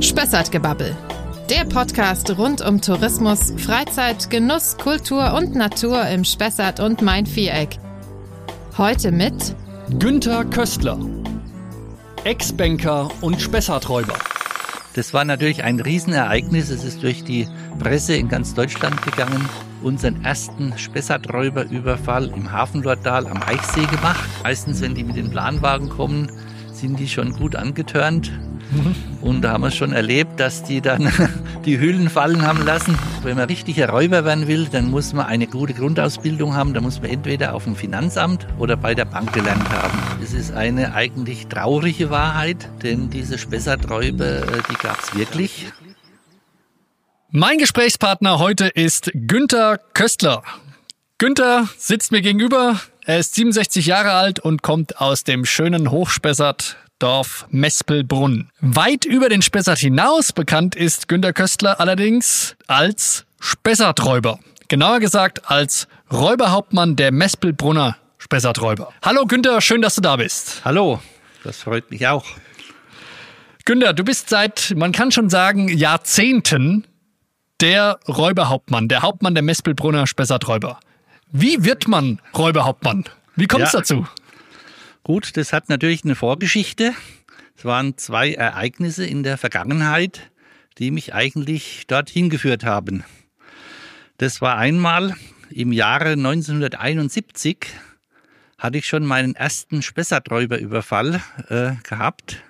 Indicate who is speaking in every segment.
Speaker 1: Spessartgebabbel. Der Podcast rund um Tourismus, Freizeit, Genuss, Kultur und Natur im Spessart und Main-Viereck. Heute mit
Speaker 2: Günther Köstler, Ex-Banker und Spessarträuber.
Speaker 3: Das war natürlich ein Riesenereignis. Es ist durch die Presse in ganz Deutschland gegangen. Unseren ersten Spessarträuberüberfall im Hafenlortal am Eichsee gemacht. Meistens, wenn die mit den Planwagen kommen, sind die schon gut angetörnt. Und da haben wir schon erlebt, dass die dann die Hüllen fallen haben lassen. Wenn man richtiger Räuber werden will, dann muss man eine gute Grundausbildung haben. Da muss man entweder auf dem Finanzamt oder bei der Bank gelernt haben. Das ist eine eigentlich traurige Wahrheit, denn diese Spessarträuber, äh, die gab es wirklich.
Speaker 2: Mein Gesprächspartner heute ist Günther Köstler. Günther sitzt mir gegenüber. Er ist 67 Jahre alt und kommt aus dem schönen Hochspessart Dorf Mespelbrunn. Weit über den Spessart hinaus bekannt ist Günter Köstler allerdings als Spessarträuber. Genauer gesagt als Räuberhauptmann der Mespelbrunner Spessarträuber. Hallo Günther, schön, dass du da bist.
Speaker 3: Hallo, das freut mich auch.
Speaker 2: Günther, du bist seit, man kann schon sagen, Jahrzehnten der Räuberhauptmann, der Hauptmann der Mespelbrunner Spessarträuber. Wie wird man Räuberhauptmann? Wie kommt es ja. dazu?
Speaker 3: Gut, das hat natürlich eine Vorgeschichte. Es waren zwei Ereignisse in der Vergangenheit, die mich eigentlich dorthin geführt haben. Das war einmal im Jahre 1971 hatte ich schon meinen ersten Spessarträuberüberfall äh, gehabt.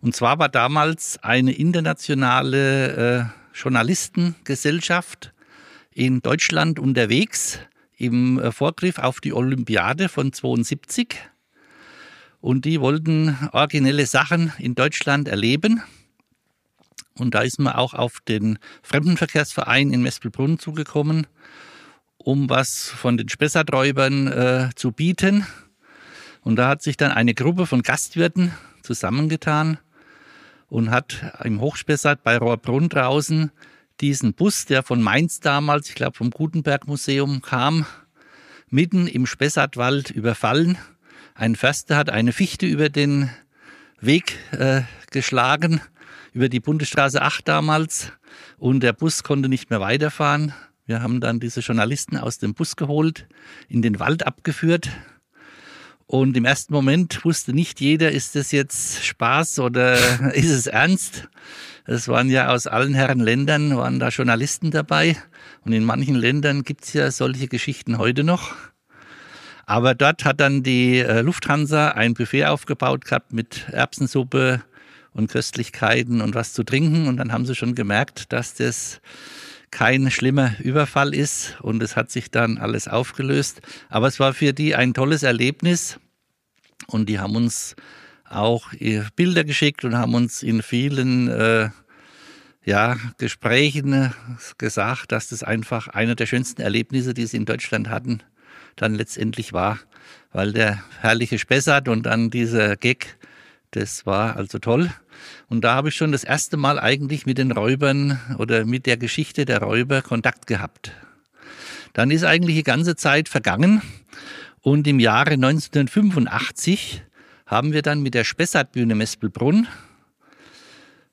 Speaker 3: Und zwar war damals eine internationale äh, Journalistengesellschaft in Deutschland unterwegs im äh, Vorgriff auf die Olympiade von 72 und die wollten originelle Sachen in Deutschland erleben. Und da ist man auch auf den Fremdenverkehrsverein in Mespelbrunn zugekommen, um was von den Spessarträubern äh, zu bieten. Und da hat sich dann eine Gruppe von Gastwirten zusammengetan und hat im Hochspessart bei Rohrbrunn draußen diesen Bus, der von Mainz damals, ich glaube vom Gutenberg Museum kam, mitten im Spessartwald überfallen ein Förster hat eine Fichte über den Weg äh, geschlagen, über die Bundesstraße 8 damals, und der Bus konnte nicht mehr weiterfahren. Wir haben dann diese Journalisten aus dem Bus geholt, in den Wald abgeführt. Und im ersten Moment wusste nicht jeder, ist das jetzt Spaß oder ist es ernst? Es waren ja aus allen Herren Ländern, waren da Journalisten dabei. Und in manchen Ländern gibt es ja solche Geschichten heute noch. Aber dort hat dann die äh, Lufthansa ein Buffet aufgebaut gehabt mit Erbsensuppe und Köstlichkeiten und was zu trinken. Und dann haben sie schon gemerkt, dass das kein schlimmer Überfall ist. Und es hat sich dann alles aufgelöst. Aber es war für die ein tolles Erlebnis. Und die haben uns auch Bilder geschickt und haben uns in vielen äh, ja, Gesprächen gesagt, dass das einfach einer der schönsten Erlebnisse, die sie in Deutschland hatten, dann letztendlich war, weil der herrliche Spessart und dann dieser Gag, das war also toll. Und da habe ich schon das erste Mal eigentlich mit den Räubern oder mit der Geschichte der Räuber Kontakt gehabt. Dann ist eigentlich die ganze Zeit vergangen und im Jahre 1985 haben wir dann mit der Spessartbühne Mespelbrunn,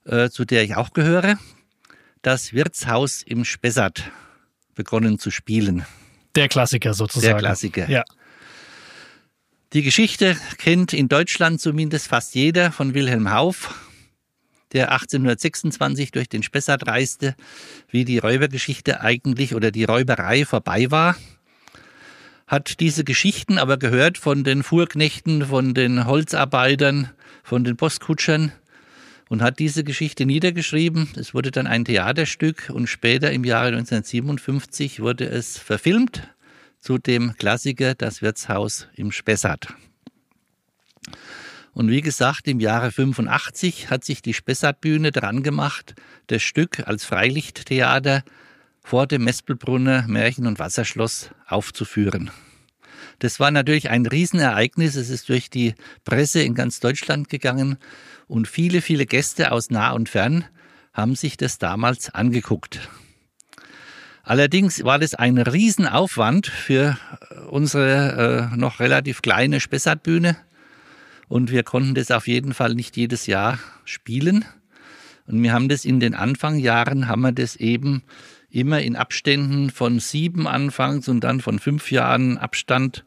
Speaker 3: äh, zu der ich auch gehöre, das Wirtshaus im Spessart begonnen zu spielen.
Speaker 2: Der Klassiker sozusagen.
Speaker 3: Der Klassiker.
Speaker 2: Ja.
Speaker 3: Die Geschichte kennt in Deutschland zumindest fast jeder von Wilhelm Hauff, der 1826 durch den Spessart reiste, wie die Räubergeschichte eigentlich oder die Räuberei vorbei war. Hat diese Geschichten aber gehört von den Fuhrknechten, von den Holzarbeitern, von den Postkutschern und hat diese Geschichte niedergeschrieben. Es wurde dann ein Theaterstück und später im Jahre 1957 wurde es verfilmt zu dem Klassiker Das Wirtshaus im Spessart. Und wie gesagt, im Jahre 85 hat sich die Spessartbühne dran gemacht, das Stück als Freilichttheater vor dem Mespelbrunner Märchen- und Wasserschloss aufzuführen. Das war natürlich ein Riesenereignis. Es ist durch die Presse in ganz Deutschland gegangen und viele, viele Gäste aus nah und fern haben sich das damals angeguckt. Allerdings war das ein Riesenaufwand für unsere äh, noch relativ kleine Spessartbühne und wir konnten das auf jeden Fall nicht jedes Jahr spielen. Und wir haben das in den Anfangjahren, haben wir das eben immer in Abständen von sieben anfangs und dann von fünf Jahren Abstand.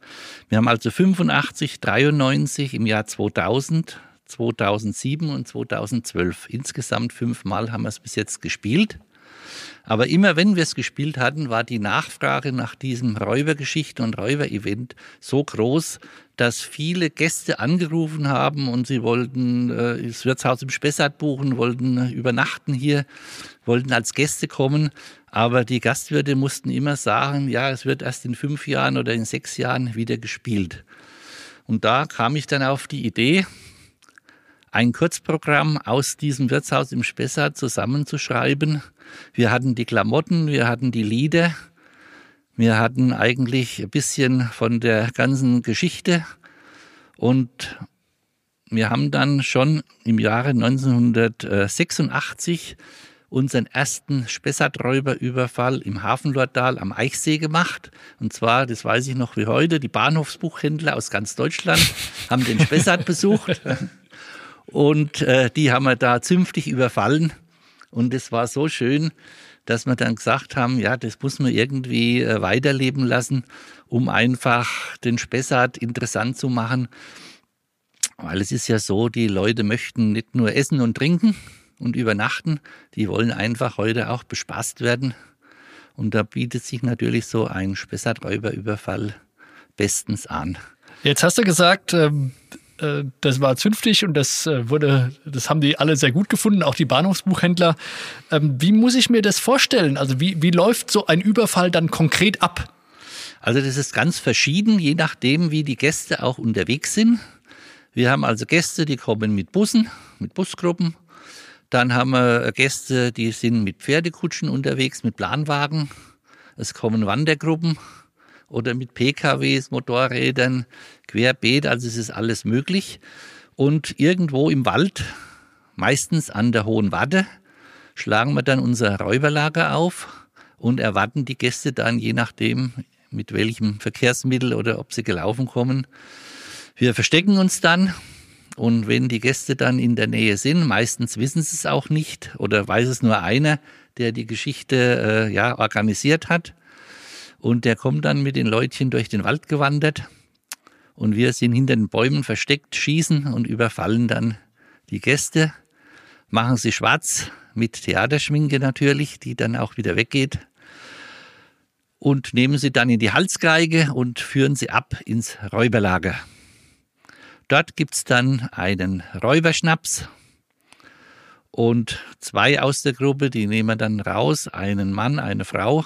Speaker 3: Wir haben also 85, 93 im Jahr 2000, 2007 und 2012. Insgesamt fünfmal haben wir es bis jetzt gespielt. Aber immer wenn wir es gespielt hatten, war die Nachfrage nach diesem Räubergeschichte und Räuberevent so groß, dass viele Gäste angerufen haben und sie wollten äh, das Wirtshaus im Spessart buchen, wollten übernachten hier, wollten als Gäste kommen. Aber die Gastwirte mussten immer sagen, ja, es wird erst in fünf Jahren oder in sechs Jahren wieder gespielt. Und da kam ich dann auf die Idee, ein Kurzprogramm aus diesem Wirtshaus im Spessart zusammenzuschreiben. Wir hatten die Klamotten, wir hatten die Lieder, wir hatten eigentlich ein bisschen von der ganzen Geschichte und wir haben dann schon im Jahre 1986 unseren ersten Spessarträuberüberfall im Hafenlortal am Eichsee gemacht. Und zwar, das weiß ich noch wie heute, die Bahnhofsbuchhändler aus ganz Deutschland haben den Spessart besucht. Und äh, die haben wir da zünftig überfallen. Und es war so schön, dass wir dann gesagt haben, ja, das muss man irgendwie äh, weiterleben lassen, um einfach den Spessart interessant zu machen. Weil es ist ja so, die Leute möchten nicht nur essen und trinken und übernachten, die wollen einfach heute auch bespaßt werden. Und da bietet sich natürlich so ein Spessarträuberüberfall bestens an.
Speaker 2: Jetzt hast du gesagt, ähm, äh, das war zünftig und das äh, wurde, das haben die alle sehr gut gefunden, auch die Bahnhofsbuchhändler. Ähm, wie muss ich mir das vorstellen? Also wie, wie läuft so ein Überfall dann konkret ab?
Speaker 3: Also das ist ganz verschieden, je nachdem, wie die Gäste auch unterwegs sind. Wir haben also Gäste, die kommen mit Bussen, mit Busgruppen. Dann haben wir Gäste, die sind mit Pferdekutschen unterwegs, mit Planwagen. Es kommen Wandergruppen oder mit PKWs, Motorrädern, querbeet, also es ist alles möglich. Und irgendwo im Wald, meistens an der Hohen Wadde, schlagen wir dann unser Räuberlager auf und erwarten die Gäste dann, je nachdem, mit welchem Verkehrsmittel oder ob sie gelaufen kommen. Wir verstecken uns dann und wenn die Gäste dann in der Nähe sind, meistens wissen sie es auch nicht oder weiß es nur einer, der die Geschichte äh, ja organisiert hat. Und der kommt dann mit den Leutchen durch den Wald gewandert. Und wir sind hinter den Bäumen versteckt, schießen und überfallen dann die Gäste, machen sie schwarz mit Theaterschminke natürlich, die dann auch wieder weggeht. Und nehmen sie dann in die Halsgeige und führen sie ab ins Räuberlager. Dort gibt's dann einen Räuberschnaps und zwei aus der Gruppe, die nehmen dann raus, einen Mann, eine Frau,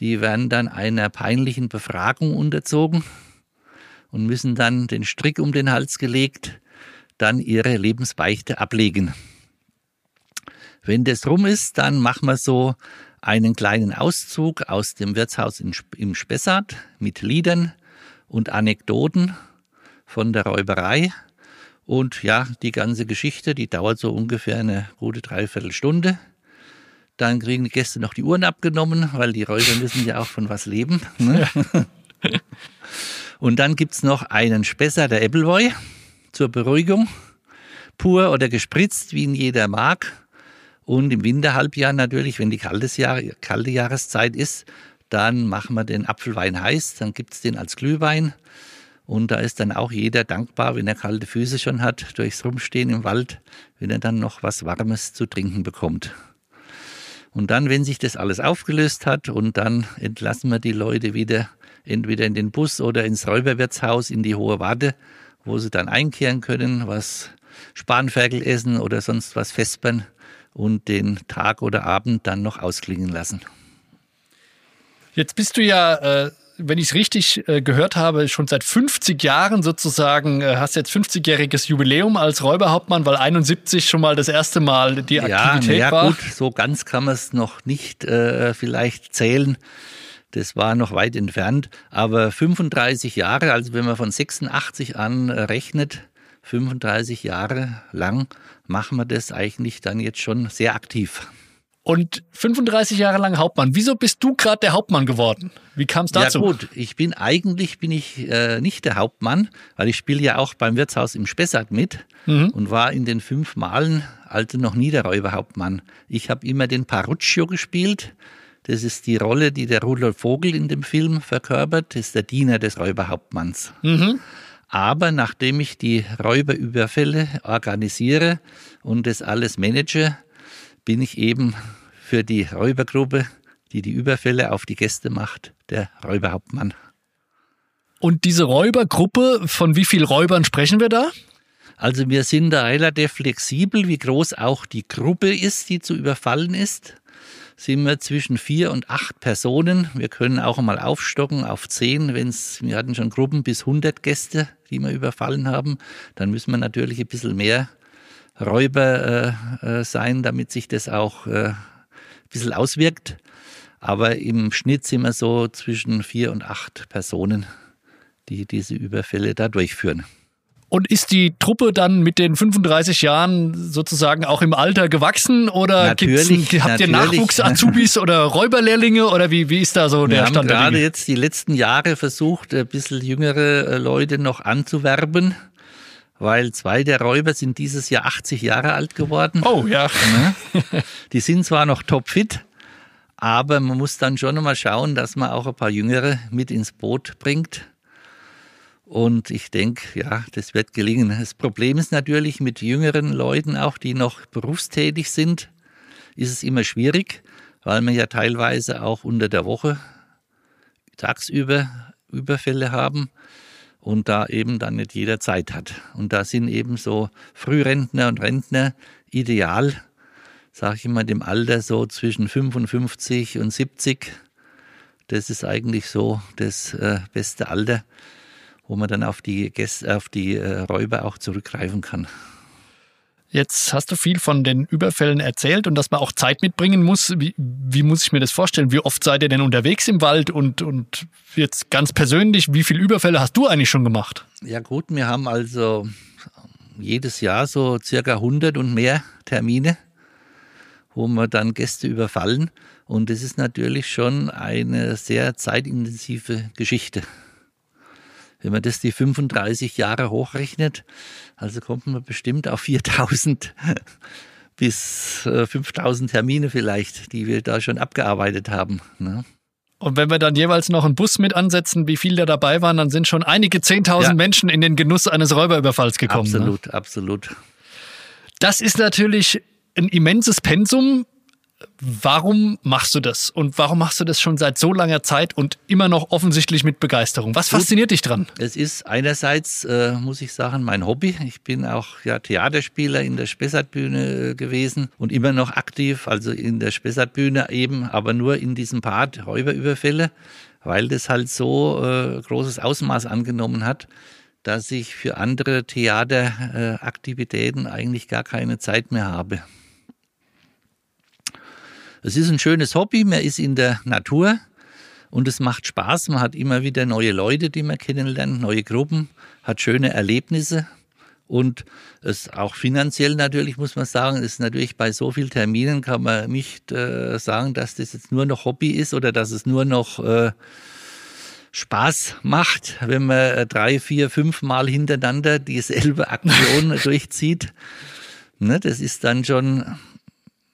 Speaker 3: die werden dann einer peinlichen Befragung unterzogen und müssen dann den Strick um den Hals gelegt, dann ihre Lebensbeichte ablegen. Wenn das rum ist, dann machen wir so einen kleinen Auszug aus dem Wirtshaus im Spessart mit Liedern und Anekdoten von der Räuberei. Und ja, die ganze Geschichte, die dauert so ungefähr eine gute Dreiviertelstunde. Dann kriegen die Gäste noch die Uhren abgenommen, weil die Räuber müssen ja auch von was leben. Ne? Und dann gibt's noch einen Spesser, der Appleboy, zur Beruhigung. Pur oder gespritzt, wie ihn jeder mag. Und im Winterhalbjahr natürlich, wenn die Jahr, kalte Jahreszeit ist, dann machen wir den Apfelwein heiß, dann gibt's den als Glühwein. Und da ist dann auch jeder dankbar, wenn er kalte Füße schon hat, durchs Rumstehen im Wald, wenn er dann noch was Warmes zu trinken bekommt. Und dann, wenn sich das alles aufgelöst hat und dann entlassen wir die Leute wieder entweder in den Bus oder ins Räuberwirtshaus in die Hohe Warte, wo sie dann einkehren können, was Spanferkel essen oder sonst was fespern und den Tag oder Abend dann noch ausklingen lassen.
Speaker 2: Jetzt bist du ja äh, wenn ich es richtig äh, gehört habe, schon seit 50 Jahren sozusagen, äh, hast jetzt 50-jähriges Jubiläum als Räuberhauptmann, weil 71 schon mal das erste Mal die Aktivität
Speaker 3: ja,
Speaker 2: ja, war.
Speaker 3: Ja gut, so ganz kann man es noch nicht äh, vielleicht zählen. Das war noch weit entfernt. Aber 35 Jahre, also wenn man von 86 an rechnet, 35 Jahre lang machen wir das eigentlich dann jetzt schon sehr aktiv.
Speaker 2: Und 35 Jahre lang Hauptmann. Wieso bist du gerade der Hauptmann geworden? Wie kam es dazu?
Speaker 3: Ja gut, ich bin eigentlich bin ich äh, nicht der Hauptmann, weil ich spiele ja auch beim Wirtshaus im Spessart mit mhm. und war in den fünf Malen also noch nie der Räuberhauptmann. Ich habe immer den Paruccio gespielt. Das ist die Rolle, die der Rudolf Vogel in dem Film verkörpert. Das ist der Diener des Räuberhauptmanns. Mhm. Aber nachdem ich die Räuberüberfälle organisiere und das alles manage, bin ich eben für die Räubergruppe, die die Überfälle auf die Gäste macht, der Räuberhauptmann.
Speaker 2: Und diese Räubergruppe, von wie vielen Räubern sprechen wir da?
Speaker 3: Also wir sind da relativ flexibel, wie groß auch die Gruppe ist, die zu überfallen ist. Sind wir zwischen vier und acht Personen. Wir können auch mal aufstocken auf zehn, wenn es, wir hatten schon Gruppen bis 100 Gäste, die wir überfallen haben. Dann müssen wir natürlich ein bisschen mehr Räuber äh, äh, sein, damit sich das auch äh, bisschen auswirkt. Aber im Schnitt sind wir so zwischen vier und acht Personen, die diese Überfälle da durchführen.
Speaker 2: Und ist die Truppe dann mit den 35 Jahren sozusagen auch im Alter gewachsen oder
Speaker 3: natürlich,
Speaker 2: habt ihr Nachwuchs-Azubis oder Räuberlehrlinge oder wie, wie ist da so
Speaker 3: Wir
Speaker 2: der Stand?
Speaker 3: Wir haben gerade jetzt die letzten Jahre versucht, ein bisschen jüngere äh, Leute noch anzuwerben weil zwei der Räuber sind dieses Jahr 80 Jahre alt geworden.
Speaker 2: Oh ja.
Speaker 3: Ne? Die sind zwar noch topfit, aber man muss dann schon mal schauen, dass man auch ein paar Jüngere mit ins Boot bringt. Und ich denke, ja, das wird gelingen. Das Problem ist natürlich mit jüngeren Leuten, auch die noch berufstätig sind, ist es immer schwierig, weil wir ja teilweise auch unter der Woche tagsüber Überfälle haben und da eben dann nicht jeder Zeit hat. Und da sind eben so Frührentner und Rentner ideal, sage ich immer, dem Alter so zwischen 55 und 70. Das ist eigentlich so das äh, beste Alter, wo man dann auf die, Gäste, auf die äh, Räuber auch zurückgreifen kann.
Speaker 2: Jetzt hast du viel von den Überfällen erzählt und dass man auch Zeit mitbringen muss. Wie, wie, muss ich mir das vorstellen? Wie oft seid ihr denn unterwegs im Wald und, und jetzt ganz persönlich, wie viele Überfälle hast du eigentlich schon gemacht?
Speaker 3: Ja gut, wir haben also jedes Jahr so circa 100 und mehr Termine, wo wir dann Gäste überfallen. Und das ist natürlich schon eine sehr zeitintensive Geschichte. Wenn man das die 35 Jahre hochrechnet, also kommt man bestimmt auf 4000 bis 5000 äh, Termine vielleicht, die wir da schon abgearbeitet haben. Ne?
Speaker 2: Und wenn wir dann jeweils noch einen Bus mit ansetzen, wie viele da dabei waren, dann sind schon einige 10.000 ja. Menschen in den Genuss eines Räuberüberfalls gekommen.
Speaker 3: Ne? Absolut,
Speaker 2: ne?
Speaker 3: absolut.
Speaker 2: Das ist natürlich ein immenses Pensum. Warum machst du das? Und warum machst du das schon seit so langer Zeit und immer noch offensichtlich mit Begeisterung? Was fasziniert dich dran?
Speaker 3: Es ist einerseits, äh, muss ich sagen, mein Hobby. Ich bin auch ja, Theaterspieler in der Spessartbühne äh, gewesen und immer noch aktiv, also in der Spessartbühne eben, aber nur in diesem Part Räuberüberfälle, weil das halt so äh, großes Ausmaß angenommen hat, dass ich für andere Theateraktivitäten eigentlich gar keine Zeit mehr habe. Es ist ein schönes Hobby, man ist in der Natur und es macht Spaß. Man hat immer wieder neue Leute, die man kennenlernt, neue Gruppen, hat schöne Erlebnisse und es auch finanziell natürlich muss man sagen, ist natürlich bei so vielen Terminen kann man nicht äh, sagen, dass das jetzt nur noch Hobby ist oder dass es nur noch äh, Spaß macht, wenn man äh, drei, vier, fünf Mal hintereinander dieselbe Aktion durchzieht. Ne, das ist dann schon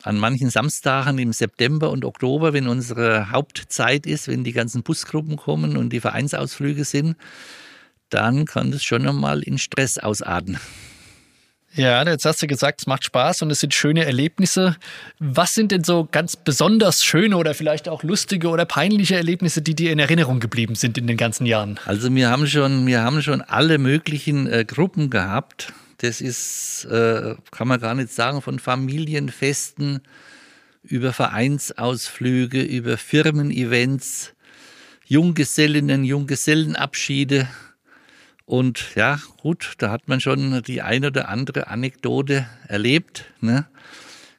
Speaker 3: an manchen Samstagen im September und Oktober, wenn unsere Hauptzeit ist, wenn die ganzen Busgruppen kommen und die Vereinsausflüge sind, dann kann das schon nochmal in Stress ausarten.
Speaker 2: Ja, jetzt hast du gesagt, es macht Spaß und es sind schöne Erlebnisse. Was sind denn so ganz besonders schöne oder vielleicht auch lustige oder peinliche Erlebnisse, die dir in Erinnerung geblieben sind in den ganzen Jahren?
Speaker 3: Also wir haben schon, wir haben schon alle möglichen äh, Gruppen gehabt. Das ist, äh, kann man gar nicht sagen, von Familienfesten über Vereinsausflüge, über Firmen-Events, Junggesellinnen, Junggesellenabschiede. Und ja, gut, da hat man schon die eine oder andere Anekdote erlebt. Ne?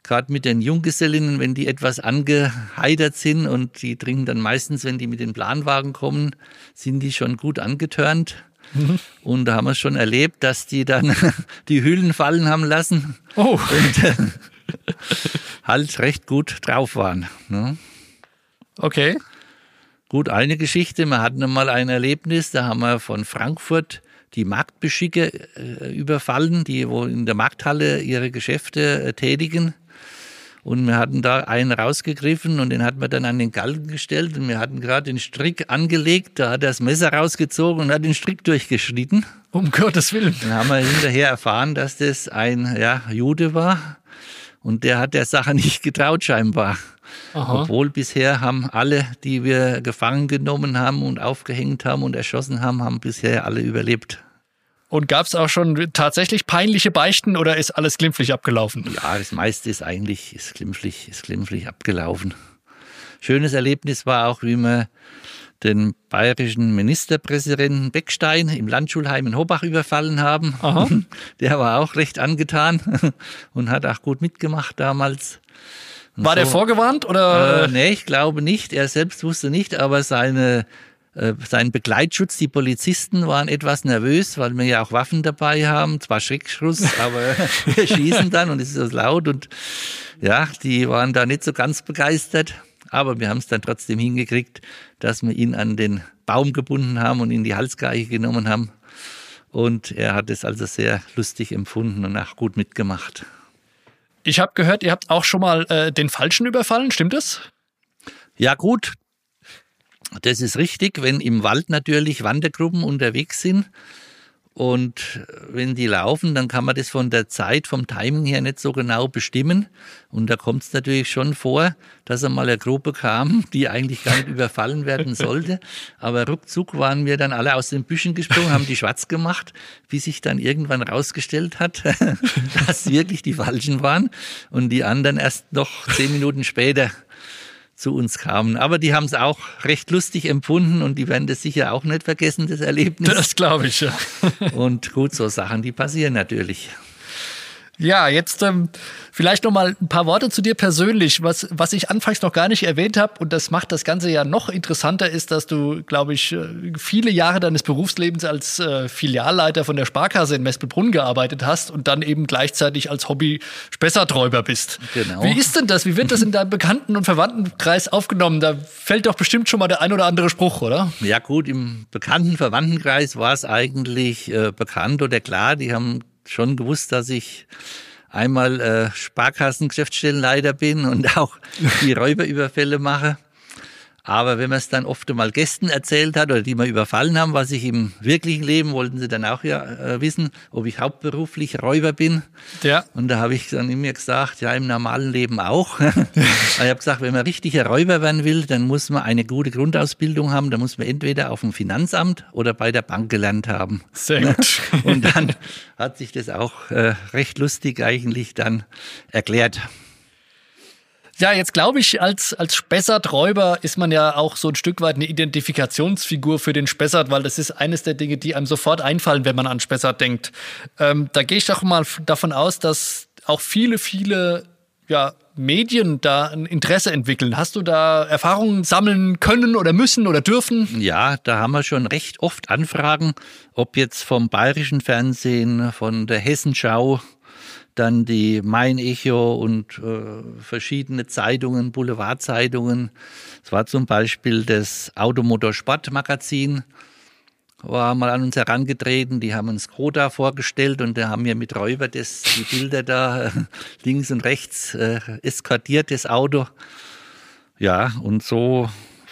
Speaker 3: Gerade mit den Junggesellinnen, wenn die etwas angeheitert sind und die trinken dann meistens, wenn die mit den Planwagen kommen, sind die schon gut angetörnt. Mhm. Und da haben wir schon erlebt, dass die dann die Hüllen fallen haben lassen. Oh. Und, äh, halt recht gut drauf waren. Ne?
Speaker 2: Okay.
Speaker 3: Gut, eine Geschichte. Wir hatten einmal ein Erlebnis, da haben wir von Frankfurt die Marktbeschicke äh, überfallen, die wo in der Markthalle ihre Geschäfte äh, tätigen. Und wir hatten da einen rausgegriffen und den hatten wir dann an den Galgen gestellt und wir hatten gerade den Strick angelegt, da hat er das Messer rausgezogen und hat den Strick durchgeschnitten.
Speaker 2: Um Gottes Willen.
Speaker 3: Dann haben wir hinterher erfahren, dass das ein ja, Jude war und der hat der Sache nicht getraut scheinbar. Aha. Obwohl bisher haben alle, die wir gefangen genommen haben und aufgehängt haben und erschossen haben, haben bisher alle überlebt.
Speaker 2: Und gab es auch schon tatsächlich peinliche Beichten oder ist alles glimpflich abgelaufen?
Speaker 3: Ja, das meiste ist eigentlich ist glimpflich, ist glimpflich abgelaufen. Schönes Erlebnis war auch, wie wir den bayerischen Ministerpräsidenten Beckstein im Landschulheim in Hobach überfallen haben. Aha. Der war auch recht angetan und hat auch gut mitgemacht damals.
Speaker 2: Und war so. der vorgewarnt oder?
Speaker 3: Äh, nee, ich glaube nicht. Er selbst wusste nicht, aber seine sein Begleitschutz, die Polizisten waren etwas nervös, weil wir ja auch Waffen dabei haben, zwar Schreckschuss, aber wir schießen dann und es ist so laut und ja, die waren da nicht so ganz begeistert, aber wir haben es dann trotzdem hingekriegt, dass wir ihn an den Baum gebunden haben und in die Halsgeiche genommen haben. Und er hat es also sehr lustig empfunden und auch gut mitgemacht.
Speaker 2: Ich habe gehört, ihr habt auch schon mal äh, den Falschen überfallen, stimmt das?
Speaker 3: Ja gut, das ist richtig, wenn im Wald natürlich Wandergruppen unterwegs sind und wenn die laufen, dann kann man das von der Zeit, vom Timing her nicht so genau bestimmen. Und da kommt es natürlich schon vor, dass einmal eine Gruppe kam, die eigentlich gar nicht überfallen werden sollte. Aber ruckzuck waren wir dann alle aus den Büschen gesprungen, haben die schwarz gemacht, bis sich dann irgendwann rausgestellt hat, dass wirklich die Falschen waren und die anderen erst noch zehn Minuten später zu uns kamen. Aber die haben es auch recht lustig empfunden und die werden das sicher auch nicht vergessen, das Erlebnis.
Speaker 2: Das glaube ich, ja.
Speaker 3: und gut, so Sachen, die passieren natürlich.
Speaker 2: Ja, jetzt ähm, vielleicht noch mal ein paar Worte zu dir persönlich. Was, was ich anfangs noch gar nicht erwähnt habe und das macht das Ganze ja noch interessanter, ist, dass du, glaube ich, äh, viele Jahre deines Berufslebens als äh, Filialleiter von der Sparkasse in Mespelbrunn gearbeitet hast und dann eben gleichzeitig als Hobby Spessarträuber bist. Genau. Wie ist denn das? Wie wird das in deinem Bekannten- und Verwandtenkreis aufgenommen? Da fällt doch bestimmt schon mal der ein oder andere Spruch, oder?
Speaker 3: Ja gut, im bekannten Verwandtenkreis war es eigentlich äh, bekannt oder klar, die haben schon gewusst, dass ich einmal äh, Sparkassengeschäftsstellenleiter bin und auch die Räuberüberfälle mache. Aber wenn man es dann oft einmal Gästen erzählt hat oder die mal überfallen haben, was ich im wirklichen Leben, wollten sie dann auch ja äh, wissen, ob ich hauptberuflich Räuber bin. Ja. Und da habe ich dann immer gesagt, ja, im normalen Leben auch. ich habe gesagt, wenn man richtiger Räuber werden will, dann muss man eine gute Grundausbildung haben. Da muss man entweder auf dem Finanzamt oder bei der Bank gelernt haben.
Speaker 2: Sehr gut.
Speaker 3: Und dann hat sich das auch äh, recht lustig eigentlich dann erklärt.
Speaker 2: Ja, jetzt glaube ich, als, als Spessart-Räuber ist man ja auch so ein Stück weit eine Identifikationsfigur für den Spessart, weil das ist eines der Dinge, die einem sofort einfallen, wenn man an Spessart denkt. Ähm, da gehe ich doch mal davon aus, dass auch viele, viele ja, Medien da ein Interesse entwickeln. Hast du da Erfahrungen sammeln können oder müssen oder dürfen?
Speaker 3: Ja, da haben wir schon recht oft Anfragen, ob jetzt vom bayerischen Fernsehen, von der Hessenschau dann die Mein Echo und äh, verschiedene Zeitungen, Boulevardzeitungen. Es war zum Beispiel das Automotorsport Magazin, war mal an uns herangetreten, die haben uns Skoda vorgestellt und da haben wir mit Räuber das, die Bilder da links und rechts äh, eskortiert, das Auto. Ja, und so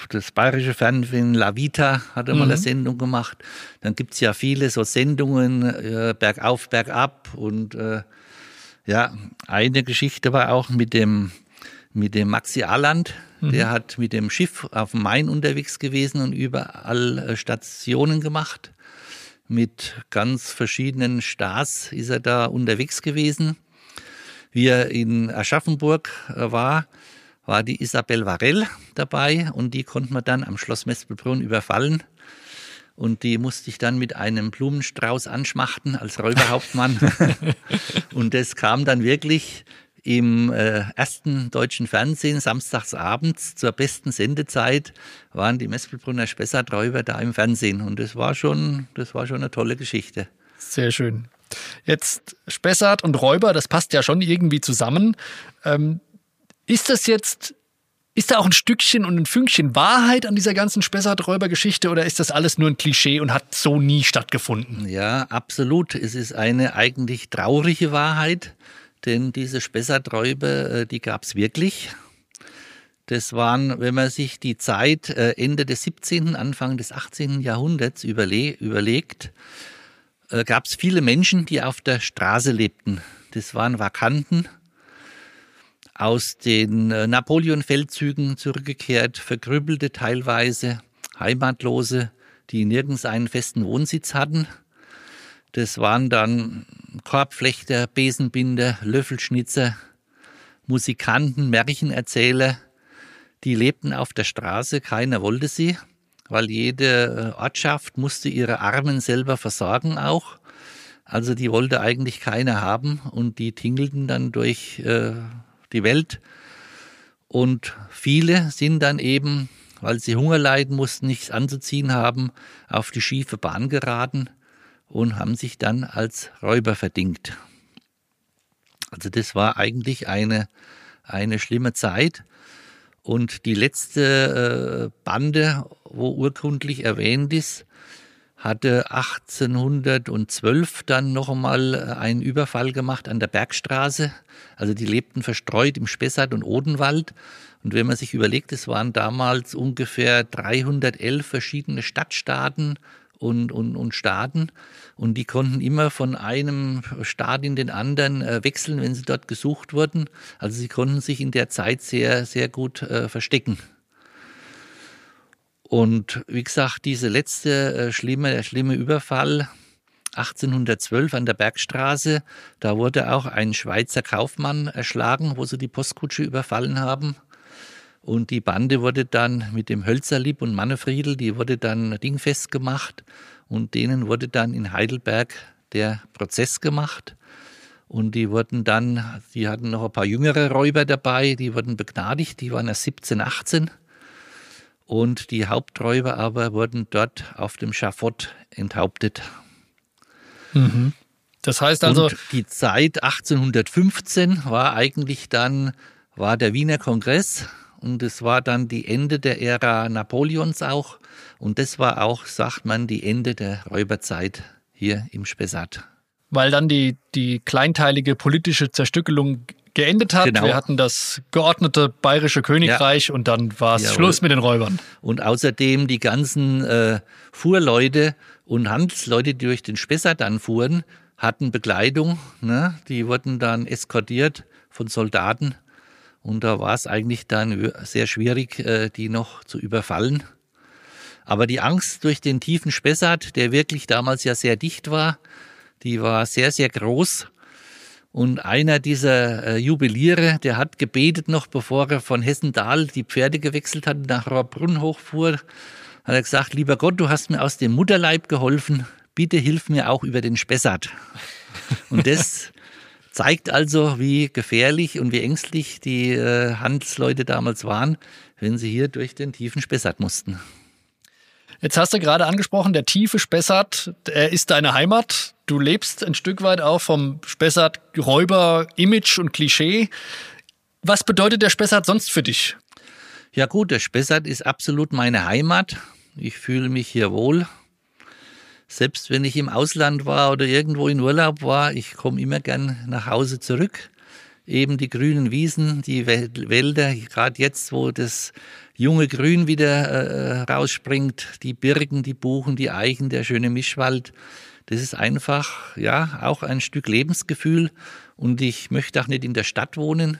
Speaker 3: das bayerische Fernsehen La Vita hatte mal mhm. eine Sendung gemacht. Dann gibt's ja viele so Sendungen, äh, bergauf, bergab und äh, ja, eine Geschichte war auch mit dem, mit dem Maxi Alland. Mhm. Der hat mit dem Schiff auf dem Main unterwegs gewesen und überall äh, Stationen gemacht. Mit ganz verschiedenen Stars ist er da unterwegs gewesen. Wie er in Aschaffenburg äh, war, war die Isabel Varell dabei und die konnten wir dann am Schloss Mespelbrunn überfallen. Und die musste ich dann mit einem Blumenstrauß anschmachten als Räuberhauptmann. und das kam dann wirklich im äh, ersten deutschen Fernsehen samstags abends zur besten Sendezeit waren die Mespelbrunner Spessarträuber da im Fernsehen und das war schon das war schon eine tolle Geschichte.
Speaker 2: Sehr schön. Jetzt Spessart und Räuber, das passt ja schon irgendwie zusammen. Ähm, Ist das jetzt, ist da auch ein Stückchen und ein Fünkchen Wahrheit an dieser ganzen Spessart-Räubergeschichte oder ist das alles nur ein Klischee und hat so nie stattgefunden?
Speaker 3: Ja, absolut. Es ist eine eigentlich traurige Wahrheit, denn diese Spessart-Räuber, äh, die gab es wirklich. Das waren, wenn man sich die Zeit äh, Ende des 17., Anfang des 18. Jahrhunderts überle überlegt, äh, gab es viele Menschen, die auf der Straße lebten. Das waren Vakanten, aus den äh, Napoleon-Feldzügen zurückgekehrt, verkrüppelte teilweise, Heimatlose, die nirgends einen festen Wohnsitz hatten. Das waren dann Korbflechter, Besenbinder, Löffelschnitzer, Musikanten, Märchenerzähler, die lebten auf der Straße, keiner wollte sie, weil jede äh, Ortschaft musste ihre Armen selber versorgen auch. Also die wollte eigentlich keiner haben und die tingelten dann durch äh, die Welt. Und viele sind dann eben, weil sie Hunger leiden mussten, nichts anzuziehen haben, auf die schiefe Bahn geraten und haben sich dann als Räuber verdingt. Also das war eigentlich eine, eine schlimme Zeit. Und die letzte äh, Bande, wo urkundlich erwähnt ist, hatte 1812 dann noch einmal äh, einen Überfall gemacht an der Bergstraße. Also die lebten verstreut im Spessart und Odenwald. Und wenn man sich überlegt, es waren damals ungefähr 311 verschiedene Stadtstaaten und, und, und Staaten. Und die konnten immer von einem Staat in den anderen äh, wechseln, wenn sie dort gesucht wurden. Also sie konnten sich in der Zeit sehr, sehr gut äh, verstecken. Und wie gesagt, diese letzte äh, schlimme, schlimme Überfall 1812 an der Bergstraße, da wurde auch ein Schweizer Kaufmann erschlagen, wo sie die Postkutsche überfallen haben. Und die Bande wurde dann mit dem Hölzerlieb und Mannefriedel, die wurde dann dingfest gemacht und denen wurde dann in Heidelberg der Prozess gemacht. Und die wurden dann, die hatten noch ein paar jüngere Räuber dabei, die wurden begnadigt, die waren erst 17, 18 und die Haupträuber aber wurden dort auf dem Schafott enthauptet.
Speaker 2: Mhm. Das heißt also. Und
Speaker 3: die Zeit 1815 war eigentlich dann, war der Wiener Kongress und es war dann die Ende der Ära Napoleons auch und das war auch, sagt man, die Ende der Räuberzeit hier im Spessart.
Speaker 2: Weil dann die, die kleinteilige politische Zerstückelung geendet hat. Genau. Wir hatten das geordnete bayerische Königreich ja. und dann war es Schluss mit den Räubern.
Speaker 3: Und außerdem die ganzen äh, Fuhrleute und Handelsleute, die durch den Spessart dann fuhren, hatten Bekleidung. Ne? Die wurden dann eskortiert von Soldaten. Und da war es eigentlich dann sehr schwierig, äh, die noch zu überfallen. Aber die Angst durch den tiefen Spessart, der wirklich damals ja sehr dicht war, die war sehr, sehr groß. Und einer dieser äh, Jubiliere, der hat gebetet noch, bevor er von Hessendal die Pferde gewechselt hat, nach Rohrbrunn hochfuhr, hat er gesagt, lieber Gott, du hast mir aus dem Mutterleib geholfen, bitte hilf mir auch über den Spessart. Und das zeigt also, wie gefährlich und wie ängstlich die äh, Handelsleute damals waren, wenn sie hier durch den tiefen Spessart mussten.
Speaker 2: Jetzt hast du gerade angesprochen, der tiefe Spessart, er ist deine Heimat. Du lebst ein Stück weit auch vom Spessart-Räuber-Image und Klischee. Was bedeutet der Spessart sonst für dich?
Speaker 3: Ja gut, der Spessart ist absolut meine Heimat. Ich fühle mich hier wohl. Selbst wenn ich im Ausland war oder irgendwo in Urlaub war, ich komme immer gern nach Hause zurück. Eben die grünen Wiesen, die Wälder, gerade jetzt, wo das junge Grün wieder äh, rausspringt, die Birken, die Buchen, die Eichen, der schöne Mischwald. Das ist einfach, ja, auch ein Stück Lebensgefühl. Und ich möchte auch nicht in der Stadt wohnen.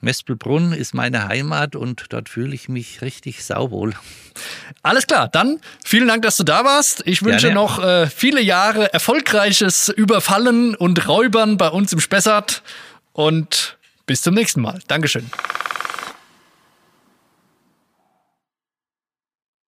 Speaker 3: Mespelbrunn ist meine Heimat und dort fühle ich mich richtig sauwohl.
Speaker 2: Alles klar, dann vielen Dank, dass du da warst. Ich wünsche Gerne. noch äh, viele Jahre erfolgreiches Überfallen und Räubern bei uns im Spessart und bis zum nächsten Mal. Dankeschön.